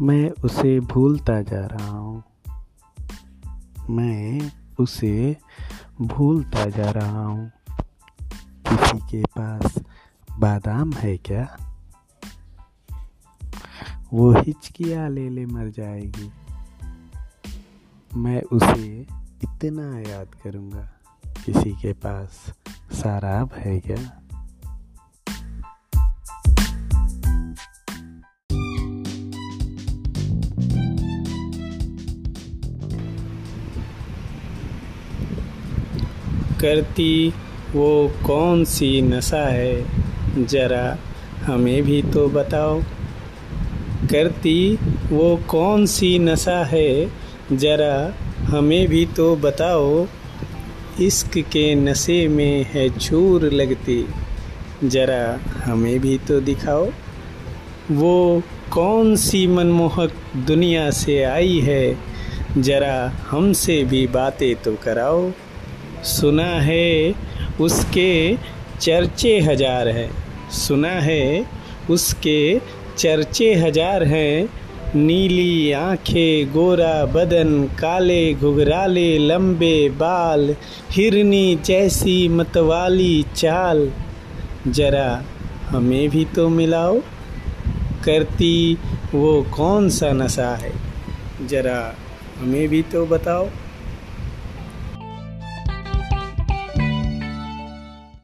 मैं उसे भूलता जा रहा हूँ। मैं उसे भूलता जा रहा हूँ। किसी के पास बादाम है क्या? वो हिचकिया ले ले मर जाएगी। मैं उसे इतना याद करूँगा। किसी के पास शराब है क्या? करती, वो कौन सी नशा है? ज़रा हमें भी तो बताओ। करती, वो कौन सी नशा है? ज़रा हमें भी तो बताओ। इश्क के नशे में है चूर लगती। ज़रा हमें भी तो दिखाओ। वो कौन सी मनमोहक दुनिया से आई है? ज़रा हमसे भी बातें तो कराओ। सुना है उसके चर्चे हज़ार हैं। सुना है उसके चर्चे हज़ार हैं। नीली आँखें, गोरा बदन, काले घुघराले, लंबे बाल, हिरनी जैसी मतवाली चाल। जरा हमें भी तो मिलाओ, करती वो कौन सा नशा है? जरा हमें भी तो बताओ।